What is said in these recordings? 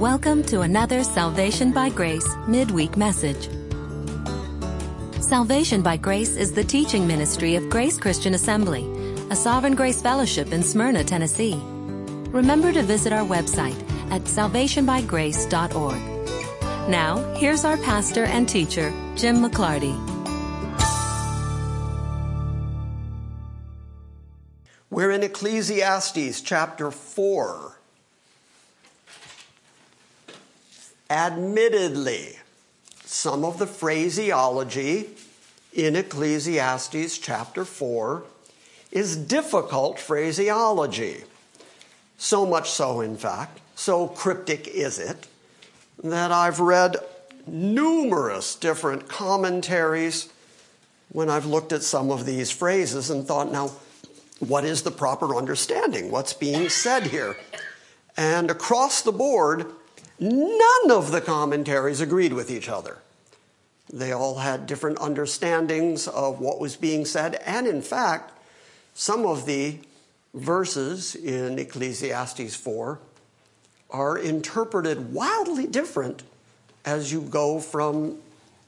Welcome to another Salvation by Grace midweek message. Salvation by Grace is the teaching ministry of Grace Christian Assembly, a Sovereign Grace Fellowship in Smyrna, Tennessee. Remember to visit our website at salvationbygrace.org. Now, here's our pastor and teacher, Jim McClarty. We're in Ecclesiastes chapter 4. Admittedly, some of the phraseology in Ecclesiastes chapter 4 is difficult phraseology. So much so, in fact, so cryptic is it, that I've read numerous different commentaries when I've looked at some of these phrases and thought, now, what is the proper understanding? What's being said here? And across the board, none of the commentaries agreed with each other. They all had different understandings of what was being said, and in fact, some of the verses in Ecclesiastes 4 are interpreted wildly different as you go from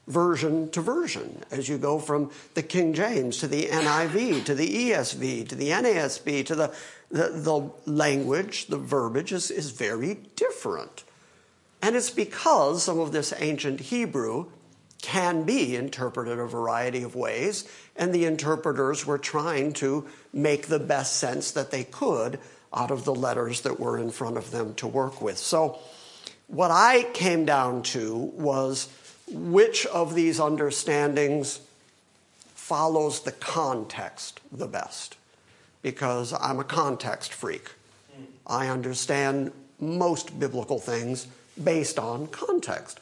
version to version, as you go from the King James to the NIV to the ESV to the NASB to the, the, the language, the verbiage is, is very different. And it's because some of this ancient Hebrew can be interpreted a variety of ways, and the interpreters were trying to make the best sense that they could out of the letters that were in front of them to work with. So, what I came down to was which of these understandings follows the context the best, because I'm a context freak. I understand most biblical things based on context.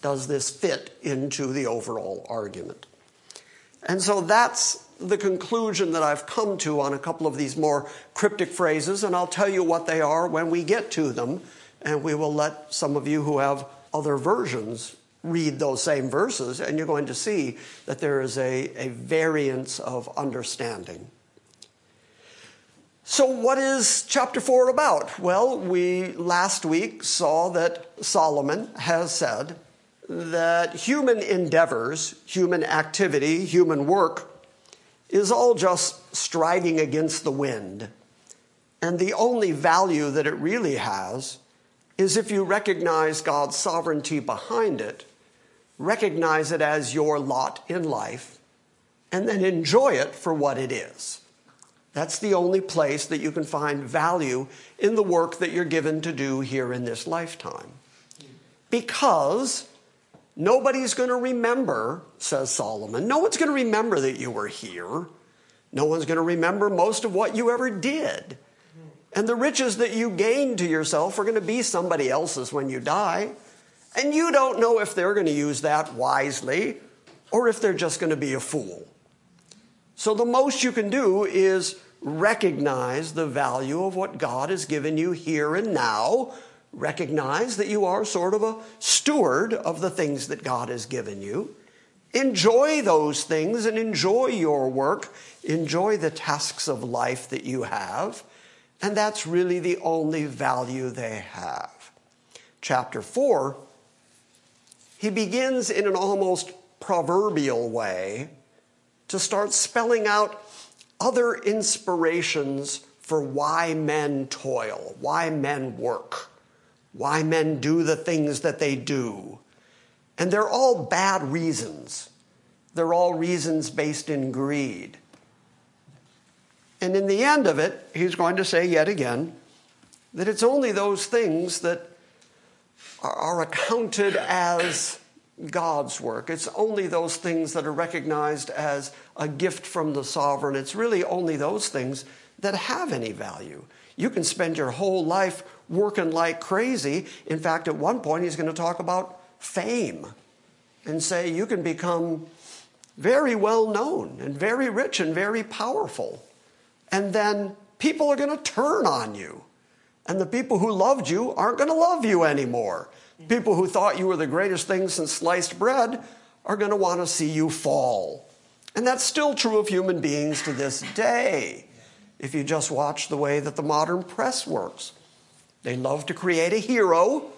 Does this fit into the overall argument? And so that's the conclusion that I've come to on a couple of these more cryptic phrases, and I'll tell you what they are when we get to them, and we will let some of you who have other versions read those same verses, and you're going to see that there is a, a variance of understanding. So, what is chapter 4 about? Well, we last week saw that Solomon has said that human endeavors, human activity, human work is all just striding against the wind. And the only value that it really has is if you recognize God's sovereignty behind it, recognize it as your lot in life, and then enjoy it for what it is. That's the only place that you can find value in the work that you're given to do here in this lifetime. Because nobody's going to remember, says Solomon, no one's going to remember that you were here. No one's going to remember most of what you ever did. And the riches that you gain to yourself are going to be somebody else's when you die. And you don't know if they're going to use that wisely or if they're just going to be a fool. So the most you can do is recognize the value of what God has given you here and now. Recognize that you are sort of a steward of the things that God has given you. Enjoy those things and enjoy your work. Enjoy the tasks of life that you have. And that's really the only value they have. Chapter 4, he begins in an almost proverbial way to start spelling out other inspirations for why men toil, why men work, why men do the things that they do. And they're all bad reasons. They're all reasons based in greed. And in the end of it, he's going to say yet again that it's only those things that are accounted as God's work. It's only those things that are recognized as a gift from the sovereign. It's really only those things that have any value. You can spend your whole life working like crazy. In fact, at one point, he's going to talk about fame and say you can become very well known and very rich and very powerful. And then people are going to turn on you. And the people who loved you aren't going to love you anymore. People who thought you were the greatest thing since sliced bread are going to want to see you fall. And that's still true of human beings to this day. If you just watch the way that the modern press works, they love to create a hero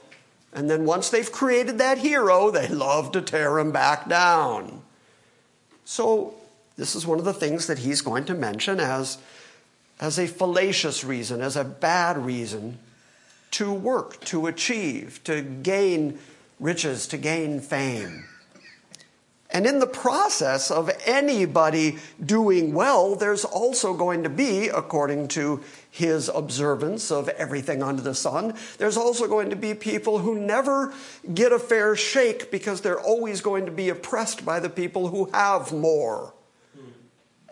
And then once they've created that hero, they love to tear him back down. So, this is one of the things that he's going to mention as, as a fallacious reason, as a bad reason to work, to achieve, to gain riches, to gain fame. And in the process of anybody doing well, there's also going to be, according to his observance of everything under the sun, there's also going to be people who never get a fair shake because they're always going to be oppressed by the people who have more.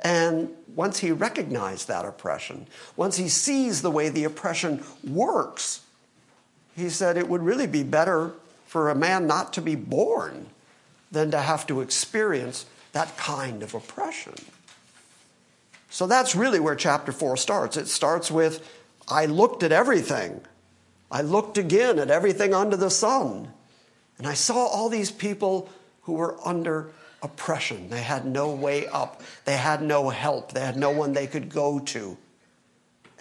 And once he recognized that oppression, once he sees the way the oppression works, he said it would really be better for a man not to be born than to have to experience that kind of oppression. So that's really where chapter 4 starts. It starts with I looked at everything. I looked again at everything under the sun. And I saw all these people who were under oppression. They had no way up, they had no help, they had no one they could go to.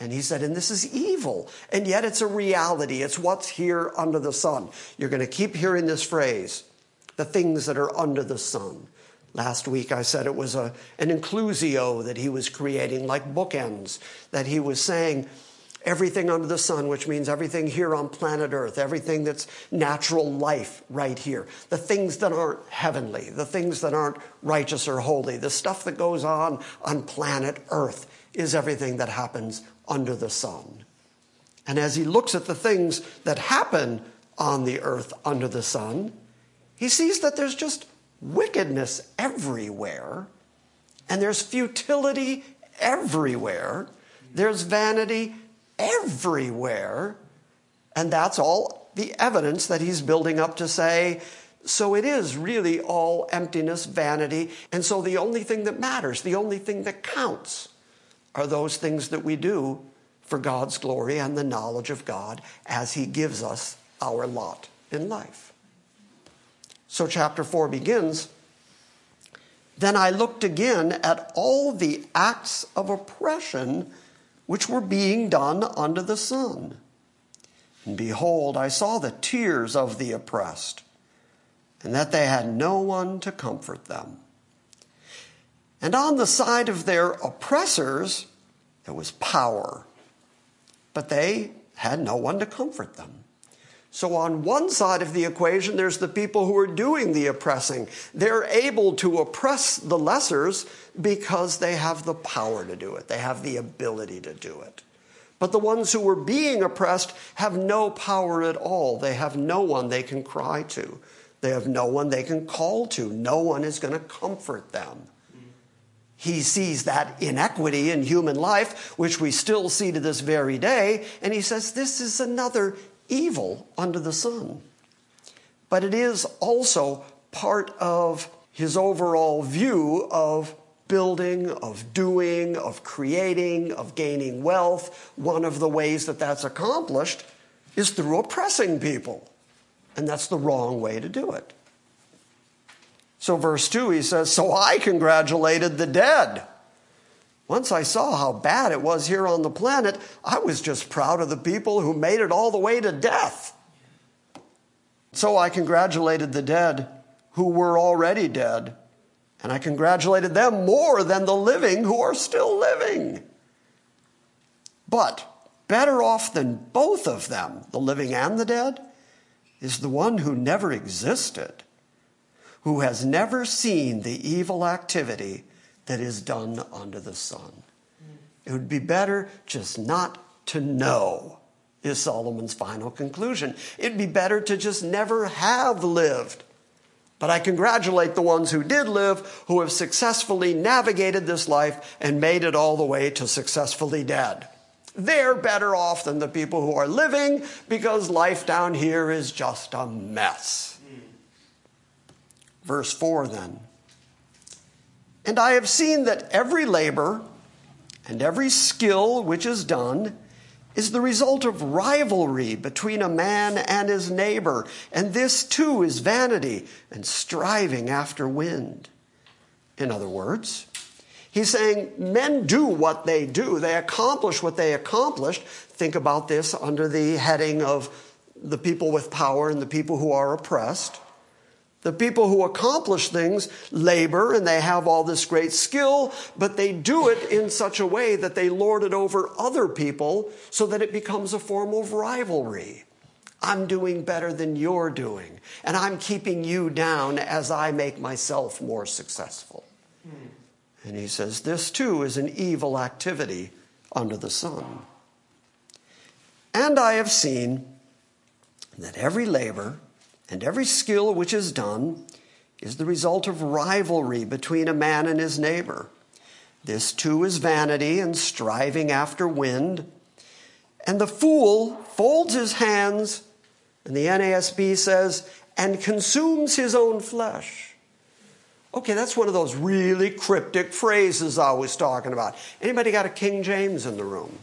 And he said, and this is evil. And yet it's a reality. It's what's here under the sun. You're going to keep hearing this phrase the things that are under the sun. Last week I said it was a, an inclusio that he was creating, like bookends, that he was saying everything under the sun, which means everything here on planet Earth, everything that's natural life right here, the things that aren't heavenly, the things that aren't righteous or holy, the stuff that goes on on planet Earth is everything that happens under the sun. And as he looks at the things that happen on the earth under the sun, he sees that there's just wickedness everywhere, and there's futility everywhere, there's vanity everywhere, and that's all the evidence that he's building up to say, so it is really all emptiness, vanity, and so the only thing that matters, the only thing that counts, are those things that we do for God's glory and the knowledge of God as He gives us our lot in life. So, chapter 4 begins Then I looked again at all the acts of oppression which were being done under the sun. And behold, I saw the tears of the oppressed, and that they had no one to comfort them. And on the side of their oppressors, there was power, but they had no one to comfort them. So, on one side of the equation, there's the people who are doing the oppressing. They're able to oppress the lessers because they have the power to do it, they have the ability to do it. But the ones who are being oppressed have no power at all. They have no one they can cry to, they have no one they can call to. No one is going to comfort them. He sees that inequity in human life, which we still see to this very day, and he says, This is another evil under the sun. But it is also part of his overall view of building, of doing, of creating, of gaining wealth. One of the ways that that's accomplished is through oppressing people. And that's the wrong way to do it. So, verse 2, he says, So I congratulated the dead. Once I saw how bad it was here on the planet, I was just proud of the people who made it all the way to death. So I congratulated the dead who were already dead, and I congratulated them more than the living who are still living. But better off than both of them, the living and the dead, is the one who never existed, who has never seen the evil activity that is done under the sun. Mm. It would be better just not to know, is Solomon's final conclusion. It'd be better to just never have lived. But I congratulate the ones who did live, who have successfully navigated this life and made it all the way to successfully dead. They're better off than the people who are living because life down here is just a mess. Verse 4 then. And I have seen that every labor and every skill which is done is the result of rivalry between a man and his neighbor, and this too is vanity and striving after wind. In other words, he's saying men do what they do, they accomplish what they accomplished. Think about this under the heading of the people with power and the people who are oppressed. The people who accomplish things labor and they have all this great skill, but they do it in such a way that they lord it over other people so that it becomes a form of rivalry. I'm doing better than you're doing, and I'm keeping you down as I make myself more successful. Mm. And he says, This too is an evil activity under the sun. And I have seen that every labor, and every skill which is done is the result of rivalry between a man and his neighbor. This too is vanity and striving after wind. And the fool folds his hands, and the NASB says, and consumes his own flesh. Okay, that's one of those really cryptic phrases I was talking about. Anybody got a King James in the room?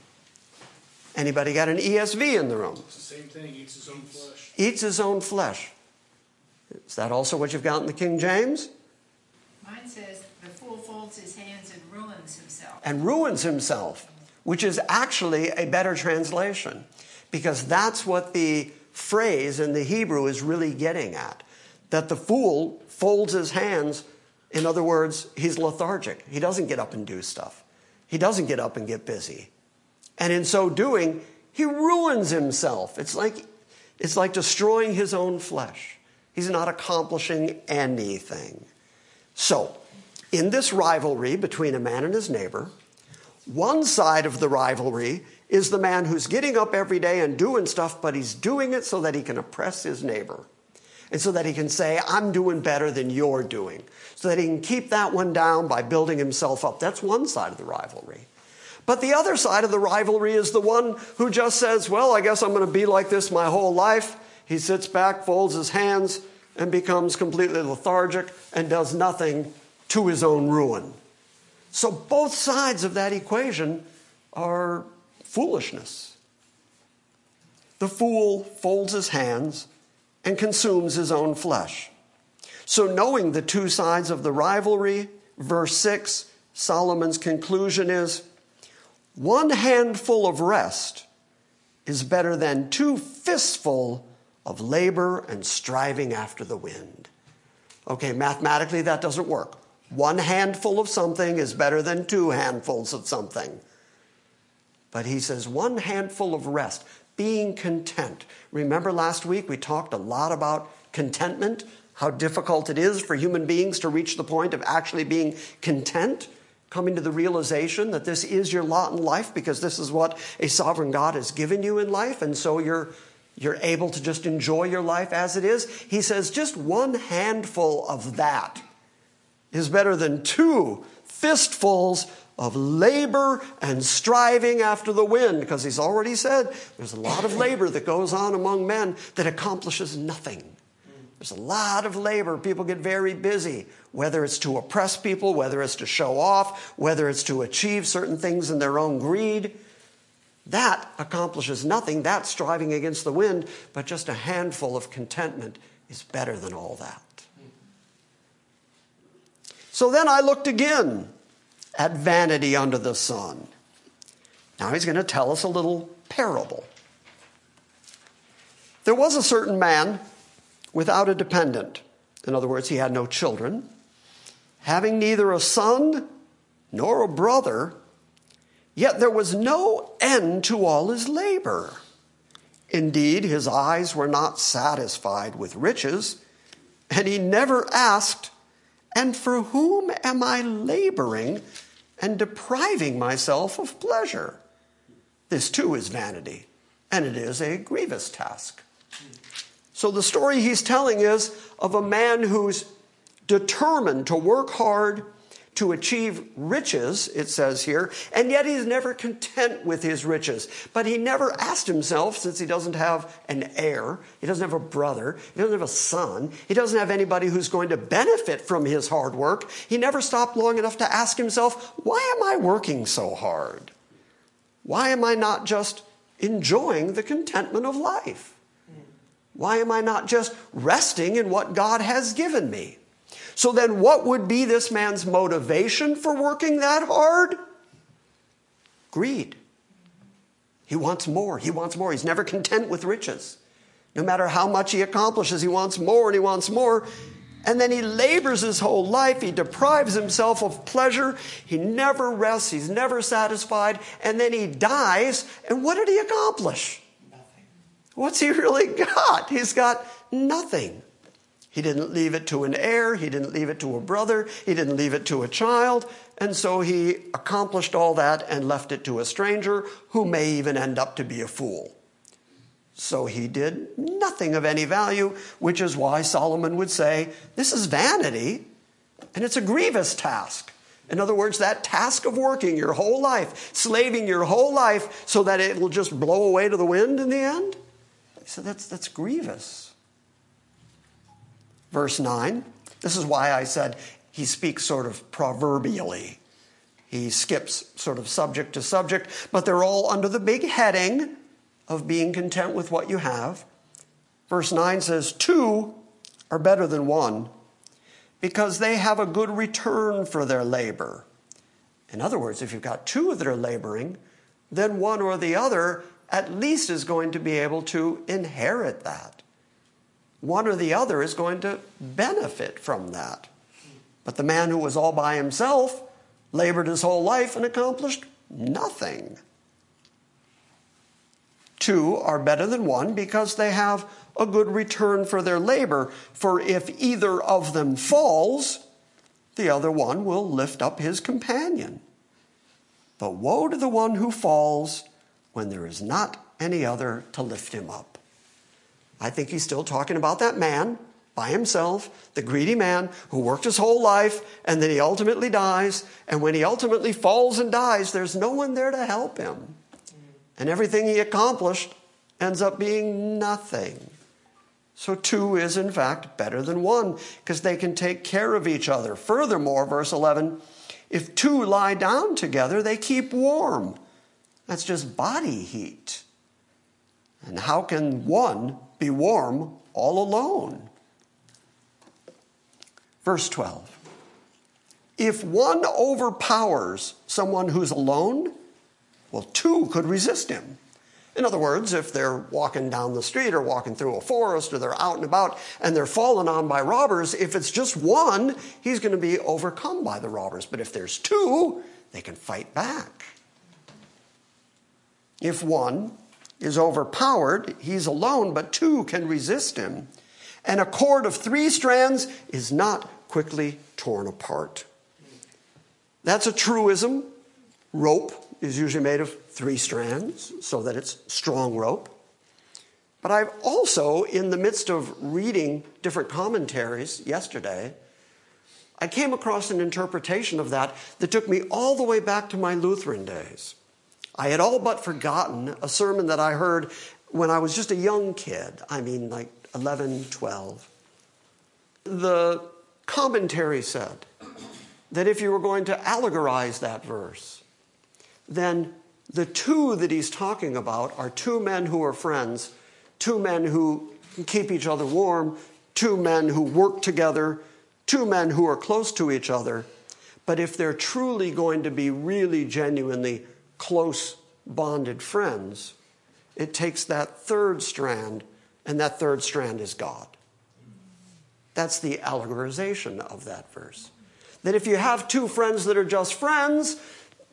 Anybody got an ESV in the room? It's the same thing, eats his own flesh. Eats his own flesh. Is that also what you've got in the King James? Mine says, the fool folds his hands and ruins himself. And ruins himself, which is actually a better translation, because that's what the phrase in the Hebrew is really getting at. That the fool folds his hands. In other words, he's lethargic. He doesn't get up and do stuff, he doesn't get up and get busy. And in so doing, he ruins himself. It's like, it's like destroying his own flesh. He's not accomplishing anything. So, in this rivalry between a man and his neighbor, one side of the rivalry is the man who's getting up every day and doing stuff, but he's doing it so that he can oppress his neighbor. And so that he can say, I'm doing better than you're doing. So that he can keep that one down by building himself up. That's one side of the rivalry. But the other side of the rivalry is the one who just says, Well, I guess I'm going to be like this my whole life. He sits back, folds his hands, and becomes completely lethargic and does nothing to his own ruin. So both sides of that equation are foolishness. The fool folds his hands and consumes his own flesh. So, knowing the two sides of the rivalry, verse 6, Solomon's conclusion is one handful of rest is better than two fistful of labor and striving after the wind. Okay, mathematically that doesn't work. One handful of something is better than two handfuls of something. But he says one handful of rest, being content. Remember last week we talked a lot about contentment, how difficult it is for human beings to reach the point of actually being content, coming to the realization that this is your lot in life because this is what a sovereign God has given you in life, and so you're you're able to just enjoy your life as it is. He says just one handful of that is better than two fistfuls of labor and striving after the wind, because he's already said there's a lot of labor that goes on among men that accomplishes nothing. There's a lot of labor. People get very busy, whether it's to oppress people, whether it's to show off, whether it's to achieve certain things in their own greed. That accomplishes nothing. That's striving against the wind, but just a handful of contentment is better than all that. So then I looked again at vanity under the sun. Now he's going to tell us a little parable. There was a certain man without a dependent. In other words, he had no children, having neither a son nor a brother Yet there was no end to all his labor. Indeed, his eyes were not satisfied with riches, and he never asked, And for whom am I laboring and depriving myself of pleasure? This too is vanity, and it is a grievous task. So the story he's telling is of a man who's determined to work hard to achieve riches, it says here, and yet he's never content with his riches. But he never asked himself, since he doesn't have an heir, he doesn't have a brother, he doesn't have a son, he doesn't have anybody who's going to benefit from his hard work, he never stopped long enough to ask himself, why am I working so hard? Why am I not just enjoying the contentment of life? Why am I not just resting in what God has given me? So then, what would be this man's motivation for working that hard? Greed. He wants more. He wants more. He's never content with riches. No matter how much he accomplishes, he wants more and he wants more. And then he labors his whole life. He deprives himself of pleasure. He never rests. He's never satisfied. And then he dies. And what did he accomplish? Nothing. What's he really got? He's got nothing. He didn't leave it to an heir. He didn't leave it to a brother. He didn't leave it to a child. And so he accomplished all that and left it to a stranger who may even end up to be a fool. So he did nothing of any value, which is why Solomon would say, This is vanity, and it's a grievous task. In other words, that task of working your whole life, slaving your whole life so that it will just blow away to the wind in the end. So That's, that's grievous. Verse 9, this is why I said he speaks sort of proverbially. He skips sort of subject to subject, but they're all under the big heading of being content with what you have. Verse 9 says, Two are better than one because they have a good return for their labor. In other words, if you've got two that are laboring, then one or the other at least is going to be able to inherit that. One or the other is going to benefit from that. But the man who was all by himself labored his whole life and accomplished nothing. Two are better than one because they have a good return for their labor. For if either of them falls, the other one will lift up his companion. But woe to the one who falls when there is not any other to lift him up. I think he's still talking about that man by himself, the greedy man who worked his whole life and then he ultimately dies. And when he ultimately falls and dies, there's no one there to help him and everything he accomplished ends up being nothing. So, two is in fact better than one because they can take care of each other. Furthermore, verse 11, if two lie down together, they keep warm. That's just body heat. And how can one be warm all alone? Verse 12. If one overpowers someone who's alone, well, two could resist him. In other words, if they're walking down the street or walking through a forest or they're out and about and they're fallen on by robbers, if it's just one, he's going to be overcome by the robbers. But if there's two, they can fight back. If one is overpowered, he's alone, but two can resist him. And a cord of three strands is not quickly torn apart. That's a truism. Rope is usually made of three strands so that it's strong rope. But I've also, in the midst of reading different commentaries yesterday, I came across an interpretation of that that took me all the way back to my Lutheran days. I had all but forgotten a sermon that I heard when I was just a young kid. I mean, like 11, 12. The commentary said that if you were going to allegorize that verse, then the two that he's talking about are two men who are friends, two men who keep each other warm, two men who work together, two men who are close to each other. But if they're truly going to be really genuinely close bonded friends, it takes that third strand, and that third strand is God. That's the allegorization of that verse. That if you have two friends that are just friends,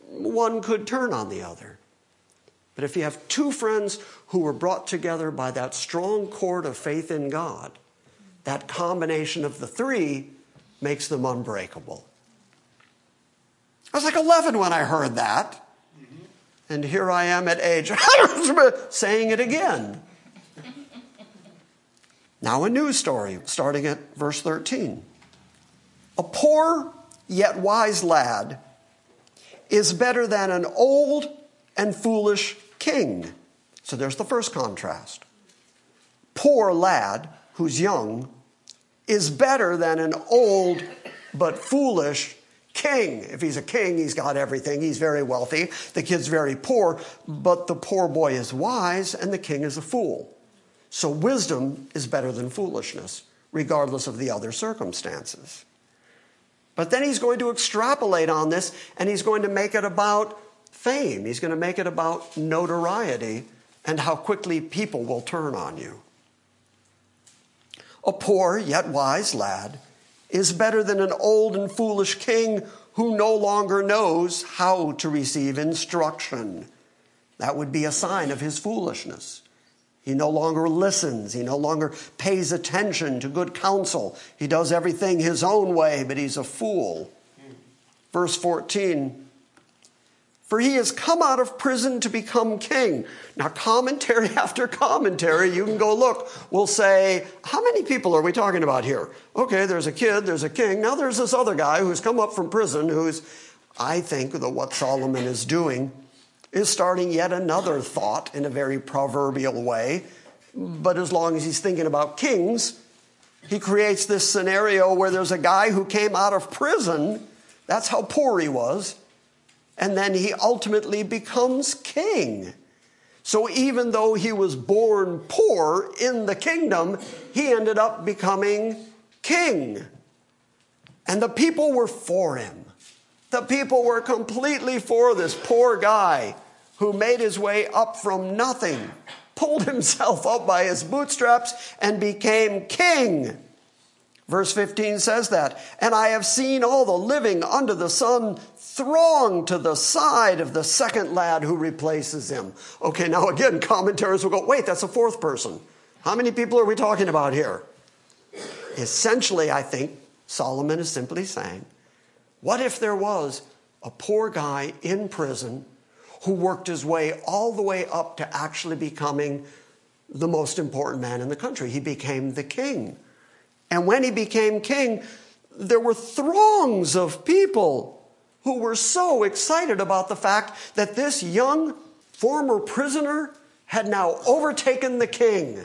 one could turn on the other. But if you have two friends who were brought together by that strong cord of faith in God, that combination of the three makes them unbreakable. I was like 11 when I heard that. And here I am at age saying it again. Now, a new story, starting at verse 13. A poor yet wise lad is better than an old and foolish king. So there's the first contrast. Poor lad who's young is better than an old but foolish king. If he's a king, he's got everything. He's very wealthy. The kid's very poor, but the poor boy is wise and the king is a fool. So wisdom is better than foolishness, regardless of the other circumstances. But then he's going to extrapolate on this and he's going to make it about fame. He's going to make it about notoriety and how quickly people will turn on you. A poor yet wise lad is better than an old and foolish king who no longer knows how to receive instruction. That would be a sign of his foolishness. He no longer listens. He no longer pays attention to good counsel. He does everything his own way, but he's a fool. Verse 14 For he has come out of prison to become king. Now, commentary after commentary, you can go look, will say, How many people are we talking about here? Okay, there's a kid, there's a king. Now there's this other guy who's come up from prison who's, I think, that what Solomon is doing is starting yet another thought in a very proverbial way. But as long as he's thinking about kings, he creates this scenario where there's a guy who came out of prison. That's how poor he was. And then he ultimately becomes king. So even though he was born poor in the kingdom, he ended up becoming king. And the people were for him. The people were completely for this poor guy who made his way up from nothing, pulled himself up by his bootstraps, and became king. Verse 15 says that, and I have seen all the living under the sun throng to the side of the second lad who replaces him. Okay, now again, commentators will go, wait, that's a fourth person. How many people are we talking about here? Essentially, I think Solomon is simply saying, what if there was a poor guy in prison who worked his way all the way up to actually becoming the most important man in the country. He became the king. And when he became king, there were throngs of people who were so excited about the fact that this young former prisoner had now overtaken the king.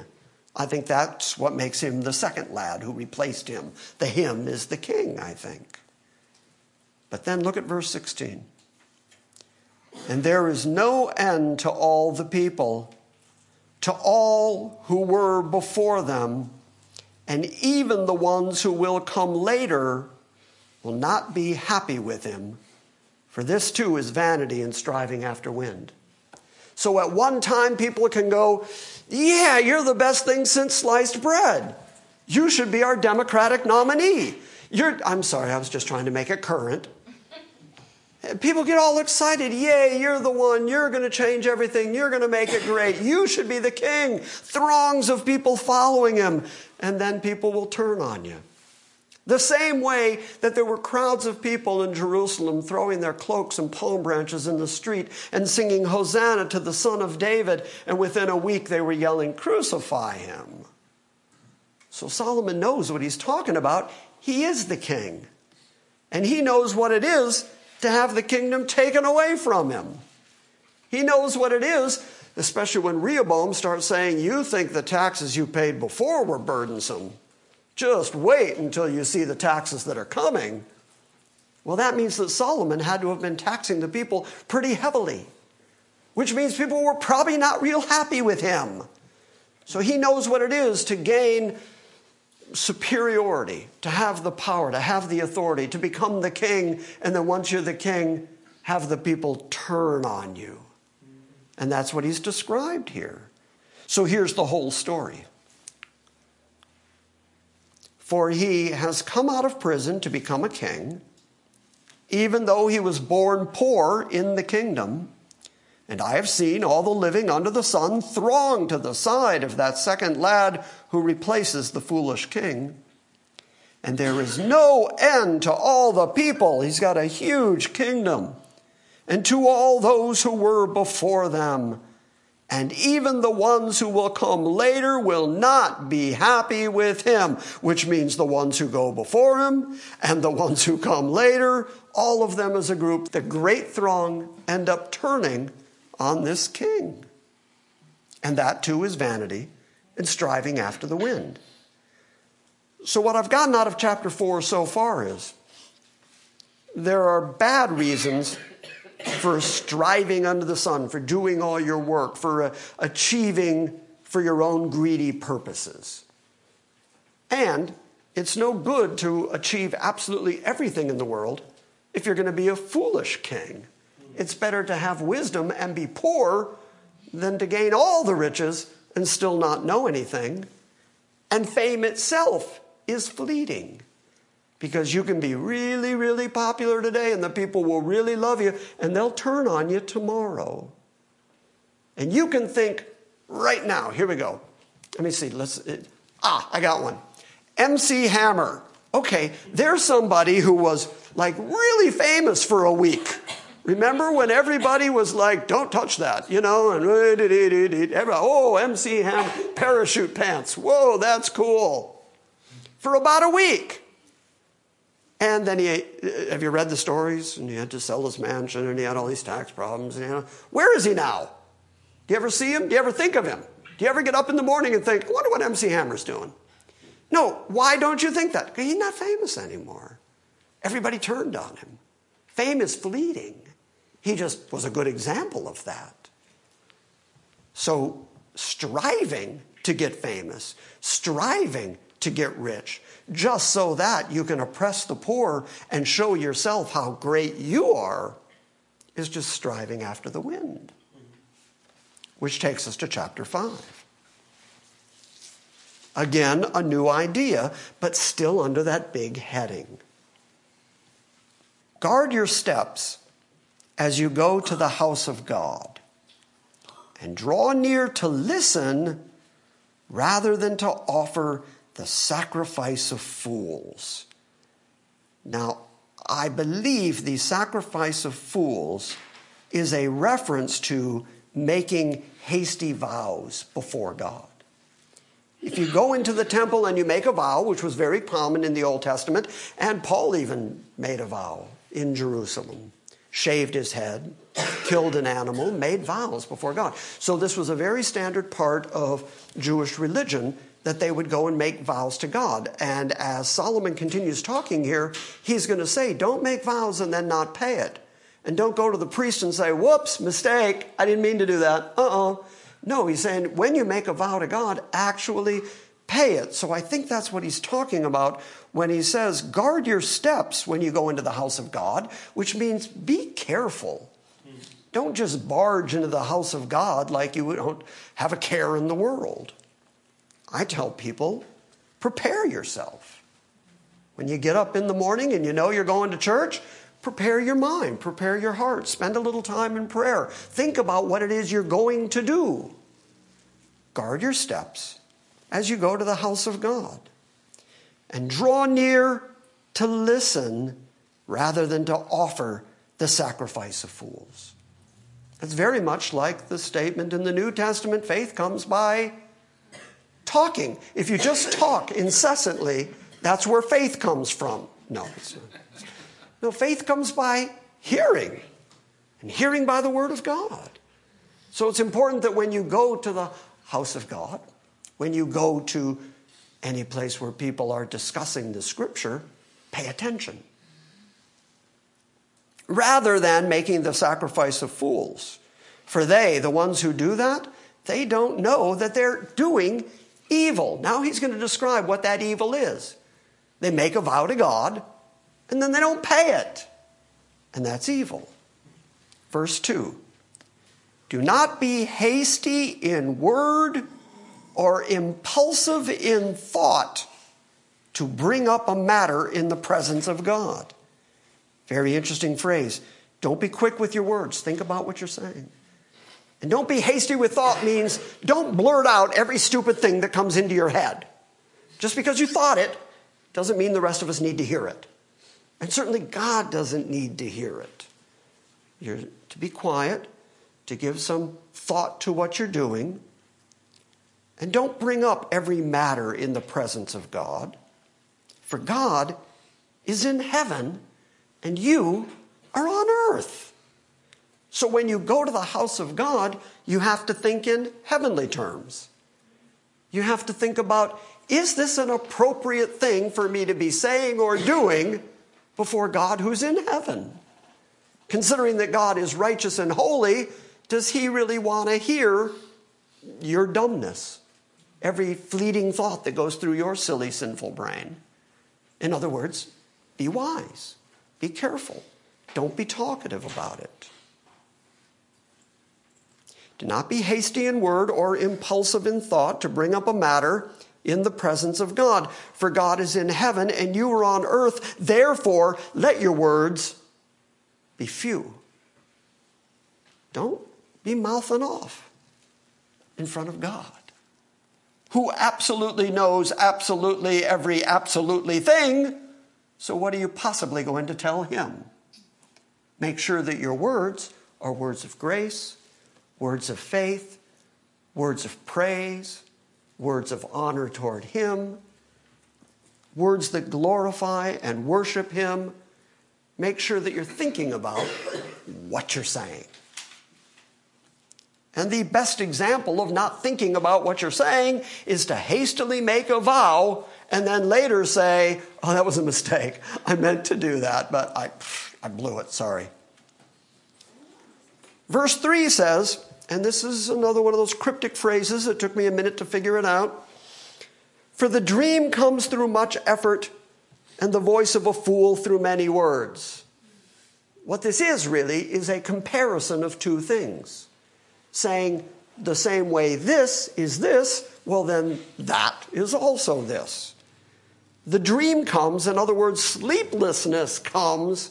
I think that's what makes him the second lad who replaced him. The him is the king, I think. But then look at verse 16. And there is no end to all the people, to all who were before them, and even the ones who will come later will not be happy with him, for this too is vanity and striving after wind. So at one time, people can go, Yeah, you're the best thing since sliced bread. You should be our Democratic nominee. You're, I'm sorry, I was just trying to make it current. People get all excited. Yay, you're the one. You're going to change everything. You're going to make it great. You should be the king. Throngs of people following him. And then people will turn on you. The same way that there were crowds of people in Jerusalem throwing their cloaks and palm branches in the street and singing Hosanna to the Son of David, and within a week they were yelling, Crucify him. So Solomon knows what he's talking about. He is the king. And he knows what it is to have the kingdom taken away from him. He knows what it is, especially when Rehoboam starts saying, You think the taxes you paid before were burdensome. Just wait until you see the taxes that are coming. Well, that means that Solomon had to have been taxing the people pretty heavily, which means people were probably not real happy with him. So he knows what it is to gain superiority, to have the power, to have the authority, to become the king, and then once you're the king, have the people turn on you. And that's what he's described here. So here's the whole story. For he has come out of prison to become a king, even though he was born poor in the kingdom. And I have seen all the living under the sun throng to the side of that second lad who replaces the foolish king. And there is no end to all the people. He's got a huge kingdom. And to all those who were before them. And even the ones who will come later will not be happy with him, which means the ones who go before him and the ones who come later, all of them as a group, the great throng end up turning on this king. And that too is vanity and striving after the wind. So, what I've gotten out of chapter 4 so far is there are bad reasons for striving under the sun, for doing all your work, for uh, achieving for your own greedy purposes. And it's no good to achieve absolutely everything in the world if you're going to be a foolish king. It's better to have wisdom and be poor than to gain all the riches and still not know anything. And fame itself is fleeting because you can be really, really popular today and the people will really love you and they'll turn on you tomorrow. And you can think right now, here we go. Let me see. Let's. It, ah, I got one. MC Hammer. Okay, there's somebody who was like really famous for a week. Remember when everybody was like, don't touch that, you know, and oh, MC Hammer, parachute pants. Whoa, that's cool. For about a week. And then he, uh, have you read the stories? And he had to sell his mansion and he had all these tax problems. And, know, where is he now? Do you ever see him? Do you ever think of him? Do you ever get up in the morning and think, I wonder what MC Hammer's doing? No, why don't you think that? Because he's not famous anymore. Everybody turned on him. Fame is fleeting. He just was a good example of that. So, striving to get famous, striving to get rich, just so that you can oppress the poor and show yourself how great you are, is just striving after the wind. Which takes us to chapter 5. Again, a new idea, but still under that big heading. Guard your steps as you go to the house of God, and draw near to listen rather than to offer the sacrifice of fools. Now, I believe the sacrifice of fools is a reference to making hasty vows before God. If you go into the temple and you make a vow, which was very common in the Old Testament, and Paul even made a vow in Jerusalem, shaved his head, killed an animal, made vows before God. So this was a very standard part of Jewish religion that they would go and make vows to God. And as Solomon continues talking here, he's going to say, don't make vows and then not pay it. And don't go to the priest and say, whoops, mistake, I didn't mean to do that. Uh uh No, he's saying when you make a vow to God, actually pay it. So I think that's what he's talking about when he says, guard your steps when you go into the house of God, which means be careful. Don't just barge into the house of God like you don't have a care in the world. I tell people, prepare yourself. When you get up in the morning and you know you're going to church, prepare your mind, prepare your heart, spend a little time in prayer. Think about what it is you're going to do. Guard your steps as you go to the house of God. And draw near to listen rather than to offer the sacrifice of fools. It's very much like the statement in the New Testament faith comes by talking. If you just talk incessantly, that's where faith comes from. No, no, faith comes by hearing, and hearing by the Word of God. So it's important that when you go to the house of God, when you go to any place where people are discussing the Scripture, pay attention. Rather than making the sacrifice of fools. For they, the ones who do that, they don't know that they're doing evil. Now he's going to describe what that evil is. They make a vow to God and then they don't pay it. And that's evil. Verse 2 Do not be hasty in word or impulsive in thought to bring up a matter in the presence of God. Very interesting phrase. Don't be quick with your words. Think about what you're saying. And don't be hasty with thought means don't blurt out every stupid thing that comes into your head. Just because you thought it doesn't mean the rest of us need to hear it. And certainly God doesn't need to hear it. You're to be quiet, to give some thought to what you're doing, and don't bring up every matter in the presence of God. For God is in heaven and you are on earth. So when you go to the house of God, you have to think in heavenly terms. You have to think about is this an appropriate thing for me to be saying or doing before God who's in heaven? Considering that God is righteous and holy, does he really want to hear your dumbness? Every fleeting thought that goes through your silly, sinful brain. In other words, be wise, be careful, don't be talkative about it. Do not be hasty in word or impulsive in thought to bring up a matter in the presence of God. For God is in heaven and you are on earth. Therefore, let your words be few. Don't be mouthing off in front of God, who absolutely knows absolutely every absolutely thing. So, what are you possibly going to tell him? Make sure that your words are words of grace, words of faith, words of praise, words of honor toward Him, words that glorify and worship Him. Make sure that you're thinking about what you're saying. And the best example of not thinking about what you're saying is to hastily make a vow and then later say, Oh, that was a mistake. I meant to do that, but I, I blew it. Sorry. Verse 3 says, and this is another one of those cryptic phrases. It took me a minute to figure it out. For the dream comes through much effort, and the voice of a fool through many words. What this is really is a comparison of two things, saying the same way this is this, well, then that is also this. The dream comes, in other words, sleeplessness comes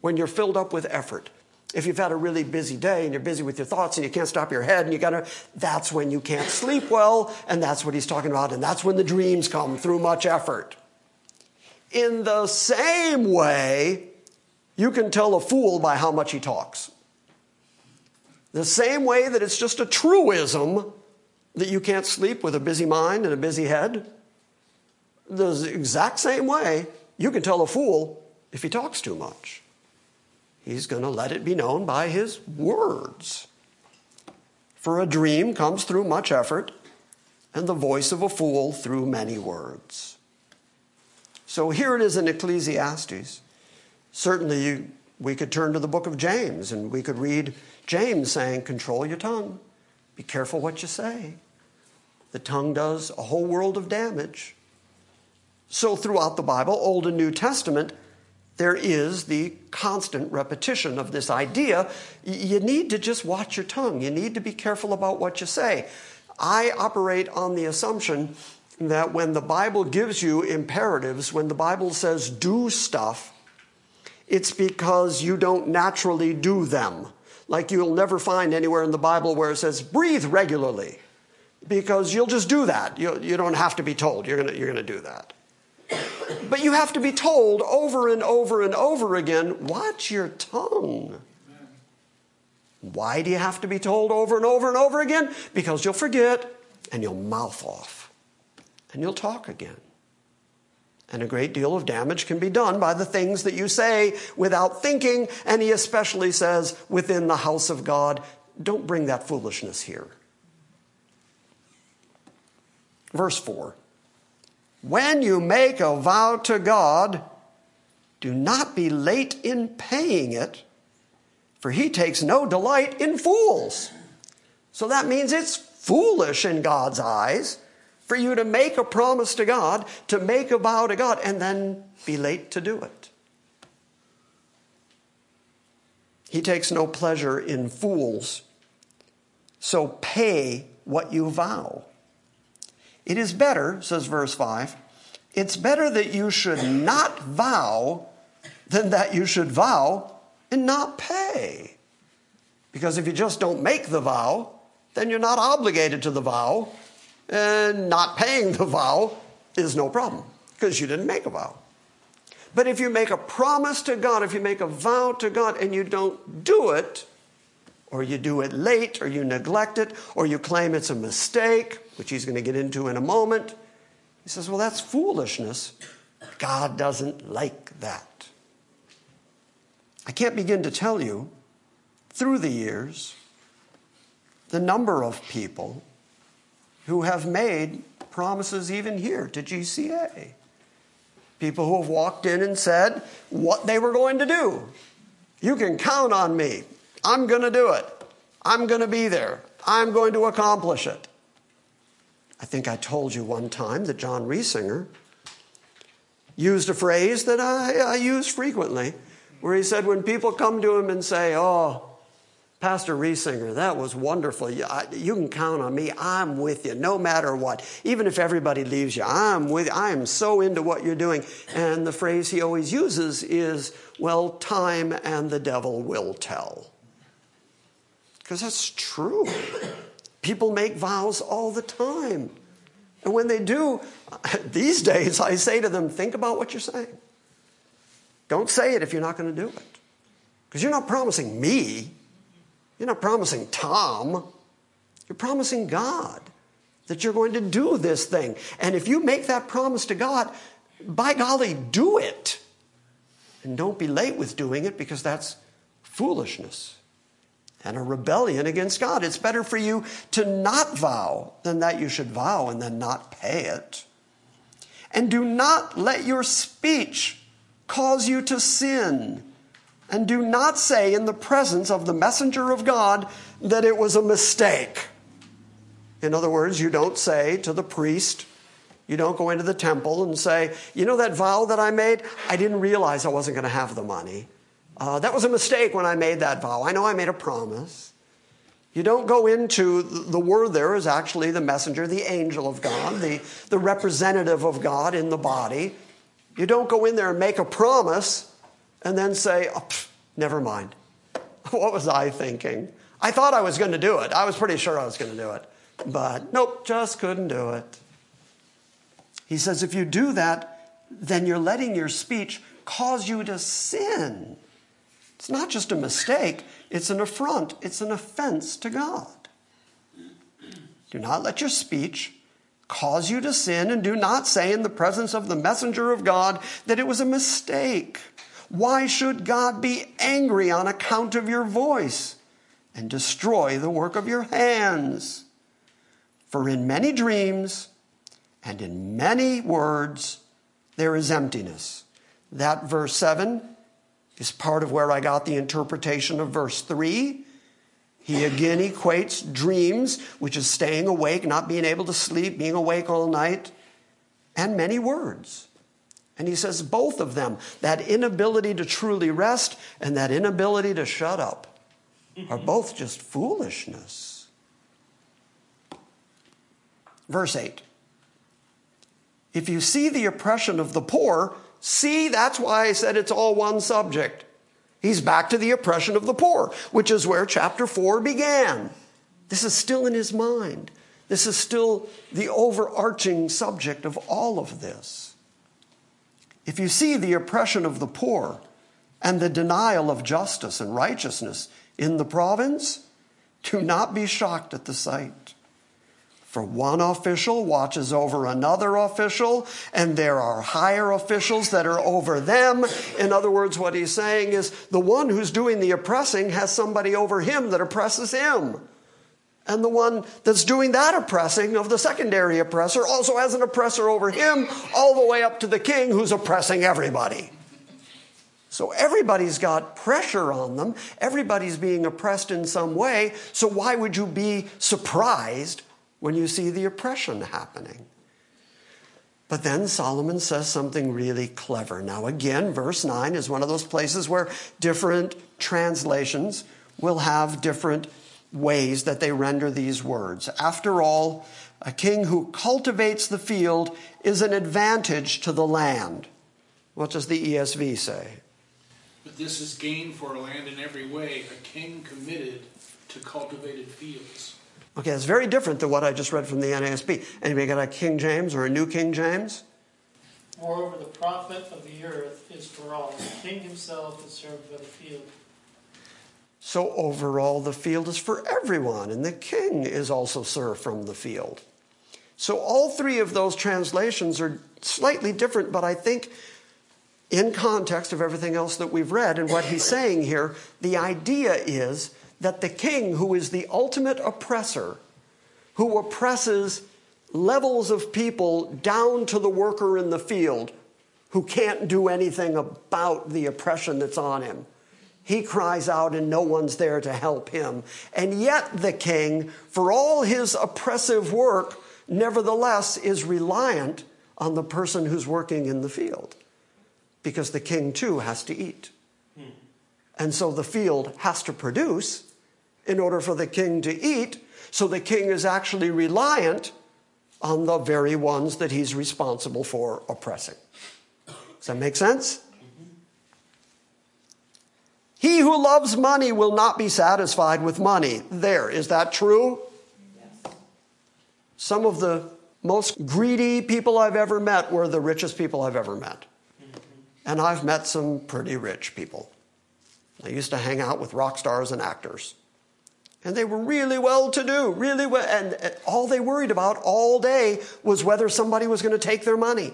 when you're filled up with effort. If you've had a really busy day and you're busy with your thoughts and you can't stop your head and you gotta, that's when you can't sleep well, and that's what he's talking about, and that's when the dreams come through much effort. In the same way, you can tell a fool by how much he talks. The same way that it's just a truism that you can't sleep with a busy mind and a busy head, the exact same way you can tell a fool if he talks too much. He's going to let it be known by his words. For a dream comes through much effort, and the voice of a fool through many words. So here it is in Ecclesiastes. Certainly, we could turn to the book of James and we could read James saying, Control your tongue, be careful what you say. The tongue does a whole world of damage. So, throughout the Bible, Old and New Testament, there is the constant repetition of this idea. You need to just watch your tongue. You need to be careful about what you say. I operate on the assumption that when the Bible gives you imperatives, when the Bible says do stuff, it's because you don't naturally do them. Like you'll never find anywhere in the Bible where it says breathe regularly, because you'll just do that. You, you don't have to be told. You're going you're going to do that. But you have to be told over and over and over again watch your tongue. Why do you have to be told over and over and over again? Because you'll forget and you'll mouth off and you'll talk again. And a great deal of damage can be done by the things that you say without thinking. And he especially says within the house of God, don't bring that foolishness here. Verse 4 when you make a vow to God, do not be late in paying it, for he takes no delight in fools. So that means it's foolish in God's eyes for you to make a promise to God, to make a vow to God, and then be late to do it. He takes no pleasure in fools. So pay what you vow. It is better, says verse 5, it's better that you should not vow than that you should vow and not pay. Because if you just don't make the vow, then you're not obligated to the vow, and not paying the vow is no problem because you didn't make a vow. But if you make a promise to God, if you make a vow to God and you don't do it, or you do it late, or you neglect it, or you claim it's a mistake, which he's going to get into in a moment. He says, Well, that's foolishness. God doesn't like that. I can't begin to tell you through the years the number of people who have made promises even here to GCA. People who have walked in and said what they were going to do. You can count on me. I'm going to do it. I'm going to be there. I'm going to accomplish it. I think I told you one time that John Reisinger used a phrase that I, I use frequently, where he said, when people come to him and say, Oh, Pastor Reisinger, that was wonderful. You, I, you, can count on me. I'm with you no matter what. Even if everybody leaves you, I'm with you. I am so into what you're doing. And the phrase he always uses is, well, time and the devil will tell. Because that's true. People make vows all the time. And when they do, these days I say to them, think about what you're saying. Don't say it if you're not going to do it. Because you're not promising me, you're not promising Tom, you're promising God that you're going to do this thing. And if you make that promise to God, by golly, do it. And don't be late with doing it because that's foolishness and a rebellion against God. It's better for you to not vow than that you should vow and then not pay it. And do not let your speech cause you to sin. And do not say in the presence of the messenger of God that it was a mistake. In other words, you don't say to the priest, you don't go into the temple and say, you know that vow that I made? I didn't realize I wasn't going to have the money. Uh, that was a mistake when I made that vow. I know I made a promise. You don't go into the word there is actually the messenger, the angel of God, the, the representative of God in the body. You don't go in there and make a promise and then say, oh, never mind. What was I thinking? I thought I was going to do it. I was pretty sure I was going to do it. But nope, just couldn't do it. He says, if you do that, then you're letting your speech cause you to sin. It's not just a mistake, it's an affront, it's an offense to God. Do not let your speech cause you to sin, and do not say in the presence of the messenger of God that it was a mistake. Why should God be angry on account of your voice and destroy the work of your hands? For in many dreams and in many words there is emptiness. That verse 7 is part of where I got the interpretation of verse 3. He again equates dreams, which is staying awake, not being able to sleep, being awake all night, and many words. And he says both of them, that inability to truly rest and that inability to shut up, are both just foolishness. Verse 8 If you see the oppression of the poor, See, that's why I said it's all one subject. He's back to the oppression of the poor, which is where chapter 4 began. This is still in his mind. This is still the overarching subject of all of this. If you see the oppression of the poor and the denial of justice and righteousness in the province, do not be shocked at the sight. For one official watches over another official, and there are higher officials that are over them. In other words, what he's saying is the one who's doing the oppressing has somebody over him that oppresses him. And the one that's doing that oppressing of the secondary oppressor also has an oppressor over him, all the way up to the king who's oppressing everybody. So everybody's got pressure on them. Everybody's being oppressed in some way. So why would you be surprised when you see the oppression happening. But then Solomon says something really clever. Now, again, verse 9 is one of those places where different translations will have different ways that they render these words. After all, a king who cultivates the field is an advantage to the land. What does the ESV say? But this is gain for a land in every way, a king committed to cultivated fields. Okay, it's very different than what I just read from the NASB. Anybody got a King James or a New King James? Moreover, the profit of the earth is for all. The king himself is served by the field. So, overall, the field is for everyone, and the king is also served from the field. So, all three of those translations are slightly different, but I think in context of everything else that we've read and what he's saying here, the idea is that the king, who is the ultimate oppressor, who oppresses levels of people down to the worker in the field who can't do anything about the oppression that's on him. He cries out and no one's there to help him. And yet, the king, for all his oppressive work, nevertheless is reliant on the person who's working in the field because the king too has to eat. Hmm. And so the field has to produce in order for the king to eat. So the king is actually reliant on the very ones that he's responsible for oppressing. Does that make sense? Mm-hmm. He who loves money will not be satisfied with money. There, is that true? Yes. Some of the most greedy people I've ever met were the richest people I've ever met. And I've met some pretty rich people. I used to hang out with rock stars and actors. And they were really well to do, really well. And all they worried about all day was whether somebody was going to take their money,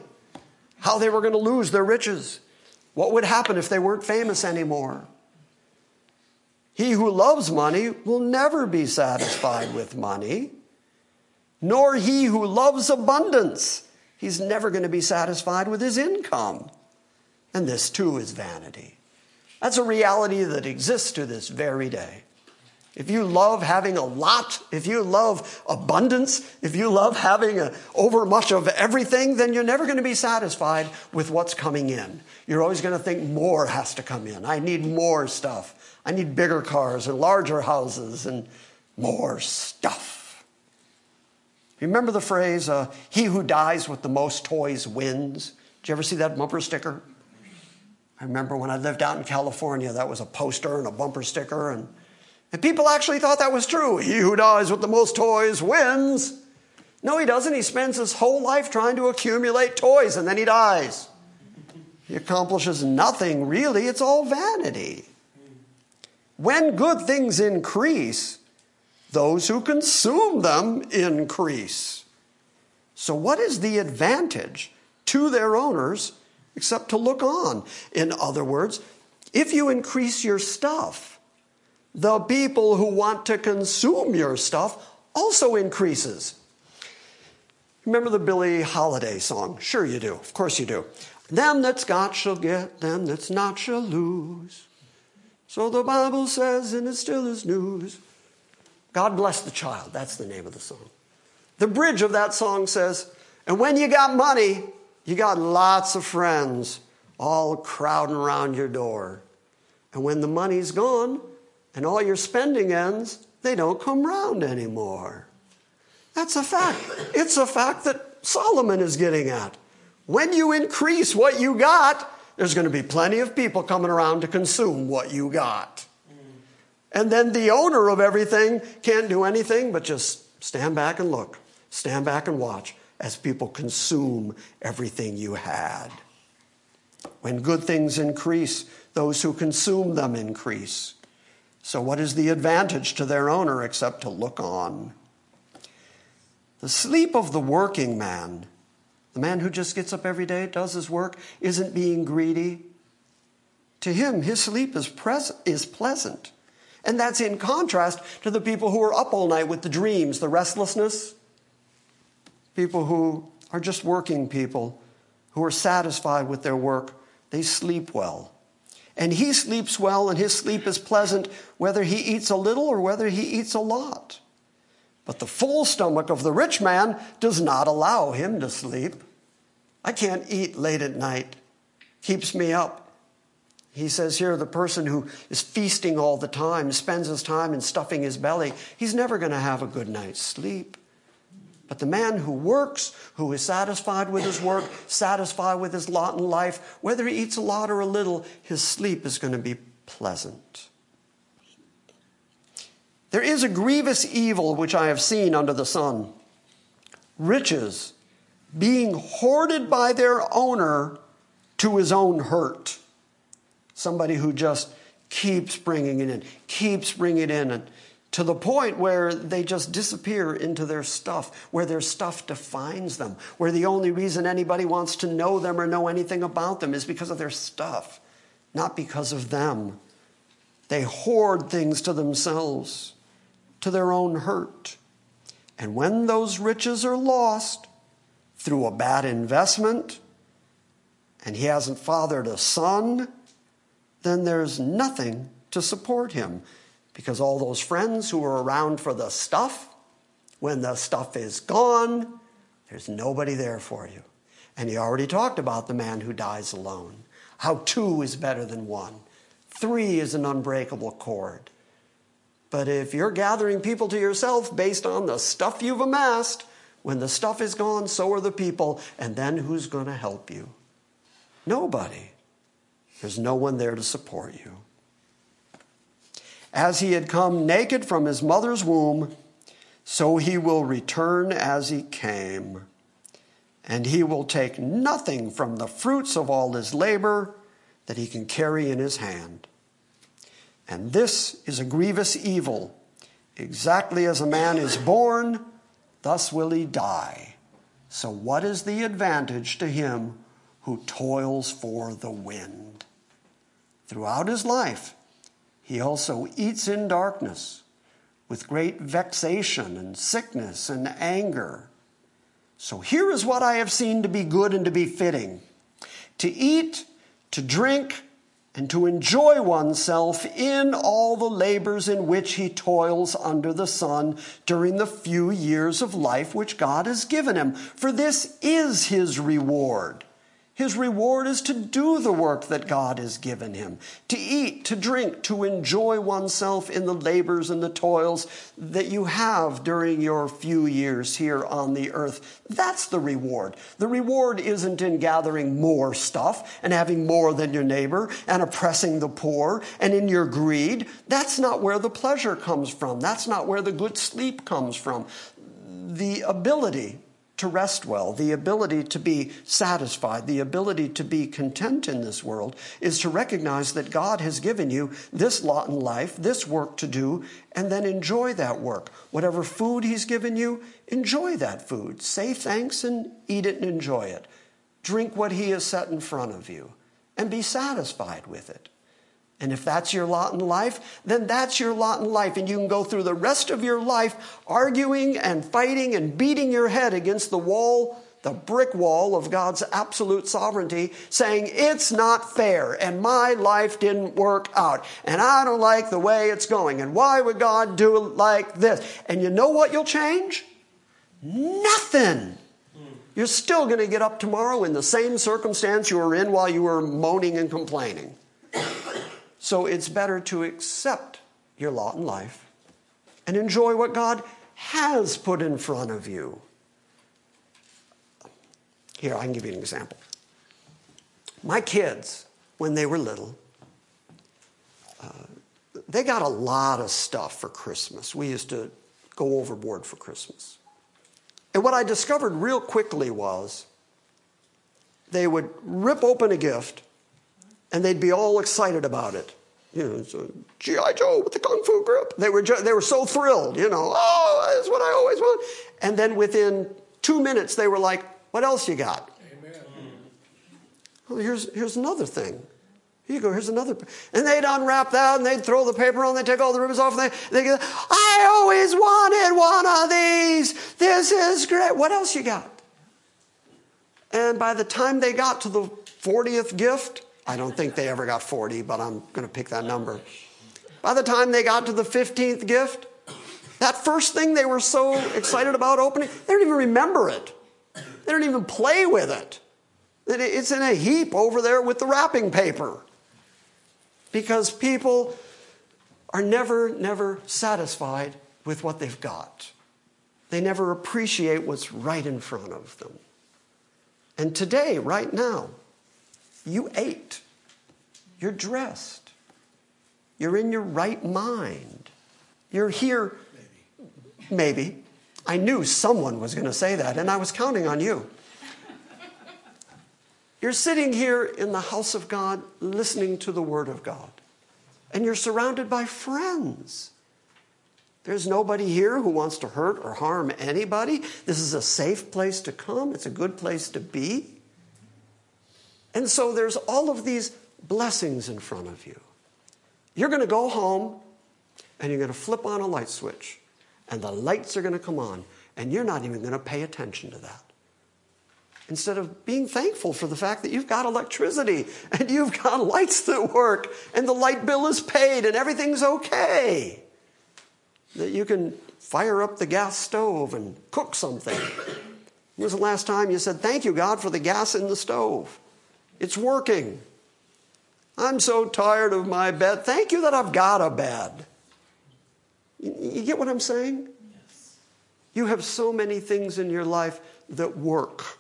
how they were going to lose their riches, what would happen if they weren't famous anymore. He who loves money will never be satisfied with money, nor he who loves abundance. He's never going to be satisfied with his income. And this too is vanity. That's a reality that exists to this very day. If you love having a lot, if you love abundance, if you love having a, over much of everything, then you're never going to be satisfied with what's coming in. You're always going to think more has to come in. I need more stuff. I need bigger cars and larger houses and more stuff. Remember the phrase, uh, he who dies with the most toys wins? Did you ever see that bumper sticker? I remember when I lived out in California, that was a poster and a bumper sticker, and and people actually thought that was true. He who dies with the most toys wins. No, he doesn't. He spends his whole life trying to accumulate toys and then he dies. He accomplishes nothing really, it's all vanity. When good things increase, those who consume them increase. So, what is the advantage to their owners except to look on? In other words, if you increase your stuff, the people who want to consume your stuff also increases. Remember the Billie Holiday song? Sure, you do. Of course, you do. Them that's got shall get, them that's not shall lose. So the Bible says, and it still is news. God bless the child. That's the name of the song. The bridge of that song says, and when you got money, you got lots of friends all crowding around your door. And when the money's gone, and all your spending ends, they don't come round anymore. That's a fact. It's a fact that Solomon is getting at. When you increase what you got, there's going to be plenty of people coming around to consume what you got. And then the owner of everything can't do anything but just stand back and look, stand back and watch as people consume everything you had. When good things increase, those who consume them increase. So, what is the advantage to their owner except to look on? The sleep of the working man, the man who just gets up every day, does his work, isn't being greedy. To him, his sleep is, pres- is pleasant. And that's in contrast to the people who are up all night with the dreams, the restlessness. People who are just working people, who are satisfied with their work, they sleep well. And he sleeps well, and his sleep is pleasant, whether he eats a little or whether he eats a lot. But the full stomach of the rich man does not allow him to sleep. I can't eat late at night, keeps me up. He says here the person who is feasting all the time, spends his time in stuffing his belly, he's never going to have a good night's sleep. But the man who works, who is satisfied with his work, satisfied with his lot in life, whether he eats a lot or a little, his sleep is going to be pleasant. There is a grievous evil which I have seen under the sun riches being hoarded by their owner to his own hurt. Somebody who just keeps bringing it in, keeps bringing it in, and to the point where they just disappear into their stuff, where their stuff defines them, where the only reason anybody wants to know them or know anything about them is because of their stuff, not because of them. They hoard things to themselves, to their own hurt. And when those riches are lost through a bad investment, and he hasn't fathered a son, then there's nothing to support him because all those friends who were around for the stuff, when the stuff is gone, there's nobody there for you. And he already talked about the man who dies alone. How two is better than one. Three is an unbreakable cord. But if you're gathering people to yourself based on the stuff you've amassed, when the stuff is gone, so are the people. And then who's going to help you? Nobody. There's no one there to support you. As he had come naked from his mother's womb, so he will return as he came. And he will take nothing from the fruits of all his labor that he can carry in his hand. And this is a grievous evil. Exactly as a man is born, thus will he die. So, what is the advantage to him who toils for the wind? Throughout his life, he also eats in darkness with great vexation and sickness and anger. So, here is what I have seen to be good and to be fitting to eat, to drink, and to enjoy oneself in all the labors in which he toils under the sun during the few years of life which God has given him. For this is his reward. His reward is to do the work that God has given him, to eat, to drink, to enjoy oneself in the labors and the toils that you have during your few years here on the earth. That's the reward. The reward isn't in gathering more stuff and having more than your neighbor and oppressing the poor and in your greed. That's not where the pleasure comes from. That's not where the good sleep comes from. The ability to rest well, the ability to be satisfied, the ability to be content in this world is to recognize that God has given you this lot in life, this work to do, and then enjoy that work. Whatever food He's given you, enjoy that food. Say thanks and eat it and enjoy it. Drink what He has set in front of you and be satisfied with it. And if that's your lot in life, then that's your lot in life. And you can go through the rest of your life arguing and fighting and beating your head against the wall, the brick wall of God's absolute sovereignty, saying, It's not fair, and my life didn't work out, and I don't like the way it's going, and why would God do it like this? And you know what you'll change? Nothing. You're still going to get up tomorrow in the same circumstance you were in while you were moaning and complaining. So it's better to accept your lot in life and enjoy what God has put in front of you. Here, I can give you an example. My kids, when they were little, uh, they got a lot of stuff for Christmas. We used to go overboard for Christmas. And what I discovered real quickly was they would rip open a gift and they'd be all excited about it. You know, so G.I. Joe with the Kung Fu grip. They were, they were so thrilled, you know, oh, that's what I always want. And then within two minutes, they were like, what else you got? Amen. Well, here's, here's another thing. Here you go, here's another. And they'd unwrap that and they'd throw the paper on, they'd take all the ribbons off, and they, they go, I always wanted one of these. This is great. What else you got? And by the time they got to the 40th gift, I don't think they ever got 40, but I'm going to pick that number. By the time they got to the 15th gift, that first thing they were so excited about opening, they don't even remember it. They don't even play with it. It's in a heap over there with the wrapping paper. Because people are never, never satisfied with what they've got. They never appreciate what's right in front of them. And today, right now, you ate. You're dressed. You're in your right mind. You're here. Maybe. Maybe. I knew someone was going to say that, and I was counting on you. You're sitting here in the house of God listening to the Word of God, and you're surrounded by friends. There's nobody here who wants to hurt or harm anybody. This is a safe place to come, it's a good place to be. And so there's all of these blessings in front of you. You're going to go home and you're going to flip on a light switch, and the lights are going to come on, and you're not even going to pay attention to that. Instead of being thankful for the fact that you've got electricity and you've got lights that work and the light bill is paid and everything's okay. That you can fire up the gas stove and cook something. When was the last time you said, Thank you, God, for the gas in the stove? It's working. I'm so tired of my bed. Thank you that I've got a bed. You, you get what I'm saying? Yes. You have so many things in your life that work,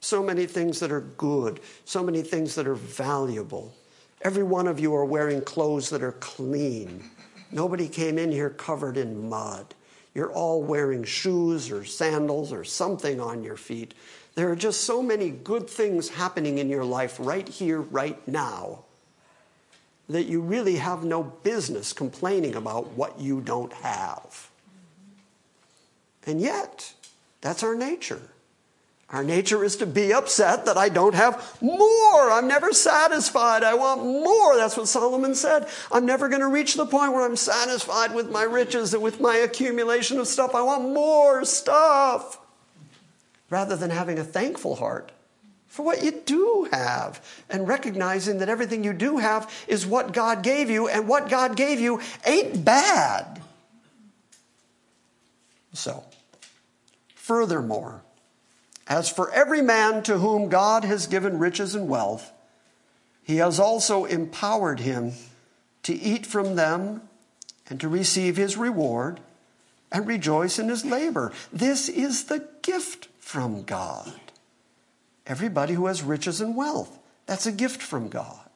so many things that are good, so many things that are valuable. Every one of you are wearing clothes that are clean. Nobody came in here covered in mud. You're all wearing shoes or sandals or something on your feet. There are just so many good things happening in your life right here, right now, that you really have no business complaining about what you don't have. And yet, that's our nature. Our nature is to be upset that I don't have more. I'm never satisfied. I want more. That's what Solomon said. I'm never going to reach the point where I'm satisfied with my riches and with my accumulation of stuff. I want more stuff. Rather than having a thankful heart for what you do have and recognizing that everything you do have is what God gave you, and what God gave you ain't bad. So, furthermore, as for every man to whom God has given riches and wealth, he has also empowered him to eat from them and to receive his reward and rejoice in his labor. This is the gift from God. Everybody who has riches and wealth, that's a gift from God.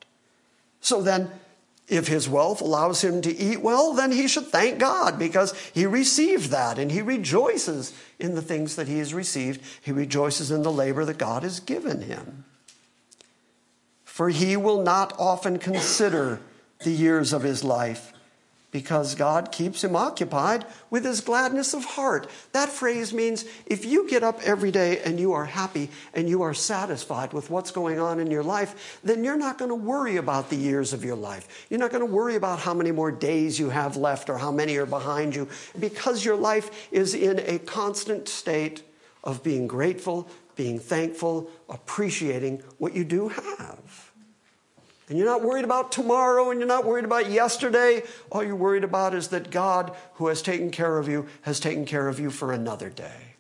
So then, if his wealth allows him to eat well, then he should thank God because he received that and he rejoices in the things that he has received. He rejoices in the labor that God has given him. For he will not often consider the years of his life because God keeps him occupied with his gladness of heart. That phrase means if you get up every day and you are happy and you are satisfied with what's going on in your life, then you're not going to worry about the years of your life. You're not going to worry about how many more days you have left or how many are behind you because your life is in a constant state of being grateful, being thankful, appreciating what you do have. And you're not worried about tomorrow and you're not worried about yesterday. All you're worried about is that God, who has taken care of you, has taken care of you for another day.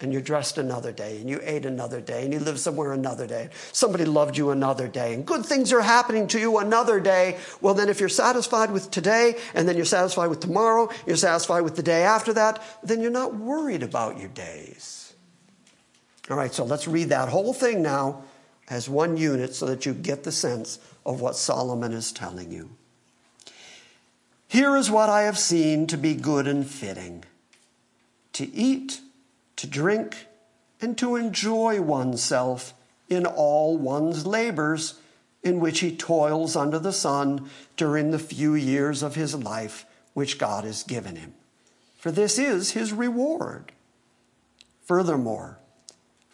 And you're dressed another day, and you ate another day, and you live somewhere another day. Somebody loved you another day, and good things are happening to you another day. Well, then, if you're satisfied with today, and then you're satisfied with tomorrow, you're satisfied with the day after that, then you're not worried about your days. All right, so let's read that whole thing now as one unit so that you get the sense of what Solomon is telling you. Here is what I have seen to be good and fitting to eat, to drink, and to enjoy oneself in all one's labors in which he toils under the sun during the few years of his life which God has given him. For this is his reward. Furthermore,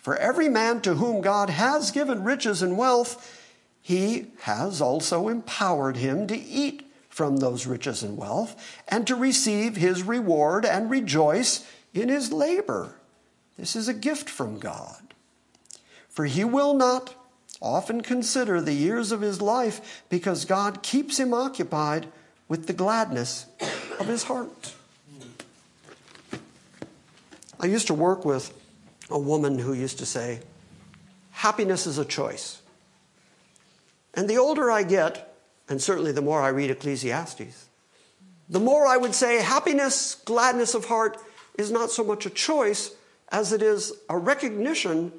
for every man to whom God has given riches and wealth, he has also empowered him to eat from those riches and wealth and to receive his reward and rejoice in his labor. This is a gift from God. For he will not often consider the years of his life because God keeps him occupied with the gladness of his heart. I used to work with a woman who used to say, Happiness is a choice. And the older I get, and certainly the more I read Ecclesiastes, the more I would say happiness, gladness of heart is not so much a choice as it is a recognition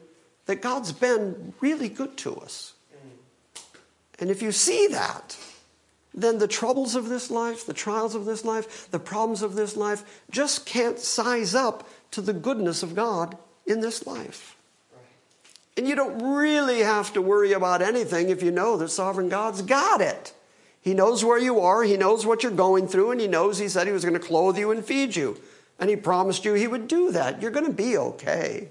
that God's been really good to us. And if you see that, then the troubles of this life, the trials of this life, the problems of this life just can't size up to the goodness of God in this life. And you don't really have to worry about anything if you know that sovereign God's got it. He knows where you are, He knows what you're going through, and He knows He said He was going to clothe you and feed you. And He promised you He would do that. You're going to be okay.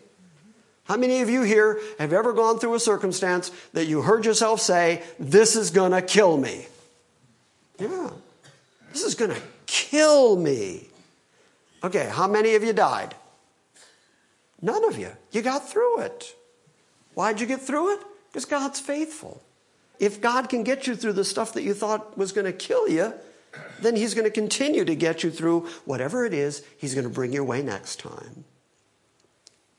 How many of you here have ever gone through a circumstance that you heard yourself say, This is going to kill me? Yeah, this is going to kill me. Okay, how many of you died? None of you. You got through it. Why'd you get through it? Because God's faithful. If God can get you through the stuff that you thought was going to kill you, then He's going to continue to get you through whatever it is He's going to bring your way next time.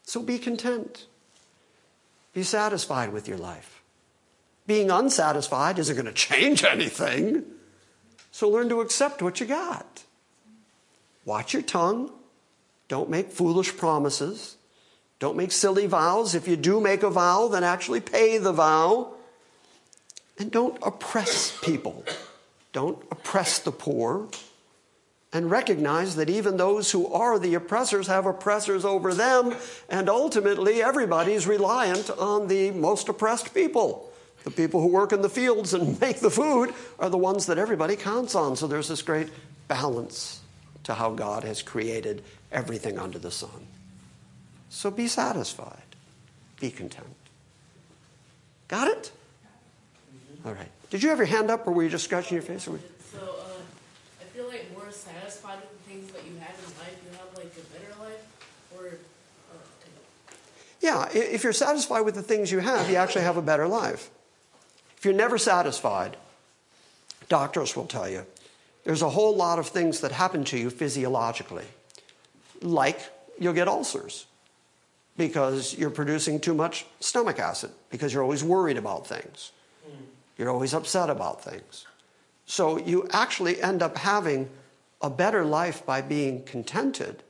So be content. Be satisfied with your life. Being unsatisfied isn't going to change anything. So learn to accept what you got. watch your tongue. Don't make foolish promises. Don't make silly vows. If you do make a vow, then actually pay the vow. And don't oppress people. Don't oppress the poor. And recognize that even those who are the oppressors have oppressors over them, and ultimately everybody's reliant on the most oppressed people. The people who work in the fields and make the food are the ones that everybody counts on. So there's this great balance to how God has created everything under the sun. So be satisfied, be content. Got it? All right. Did you have your hand up, or were you just scratching your face? Or... So, uh, I feel like more satisfied with the things that you have in life, you have like a better life, or. Uh, yeah, if you're satisfied with the things you have, you actually have a better life. If you're never satisfied, doctors will tell you there's a whole lot of things that happen to you physiologically, like you'll get ulcers because you're producing too much stomach acid, because you're always worried about things. Hmm. You're always upset about things. So you actually end up having a better life by being contented.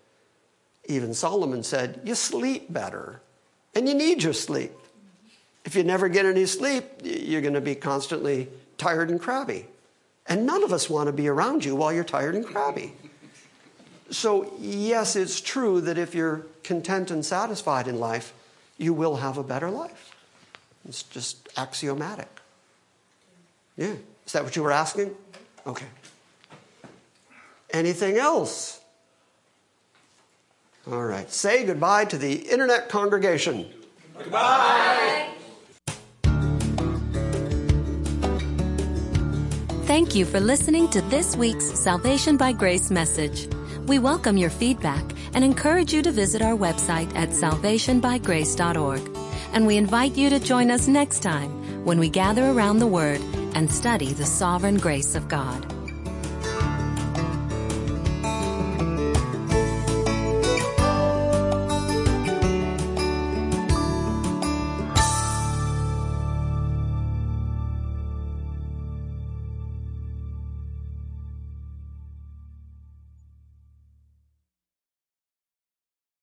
Even Solomon said, You sleep better, and you need your sleep. If you never get any sleep, you're going to be constantly tired and crabby. And none of us want to be around you while you're tired and crabby. So, yes, it's true that if you're content and satisfied in life, you will have a better life. It's just axiomatic. Yeah. Is that what you were asking? Okay. Anything else? All right. Say goodbye to the internet congregation. Goodbye. Thank you for listening to this week's Salvation by Grace message. We welcome your feedback and encourage you to visit our website at salvationbygrace.org. And we invite you to join us next time when we gather around the Word and study the sovereign grace of God.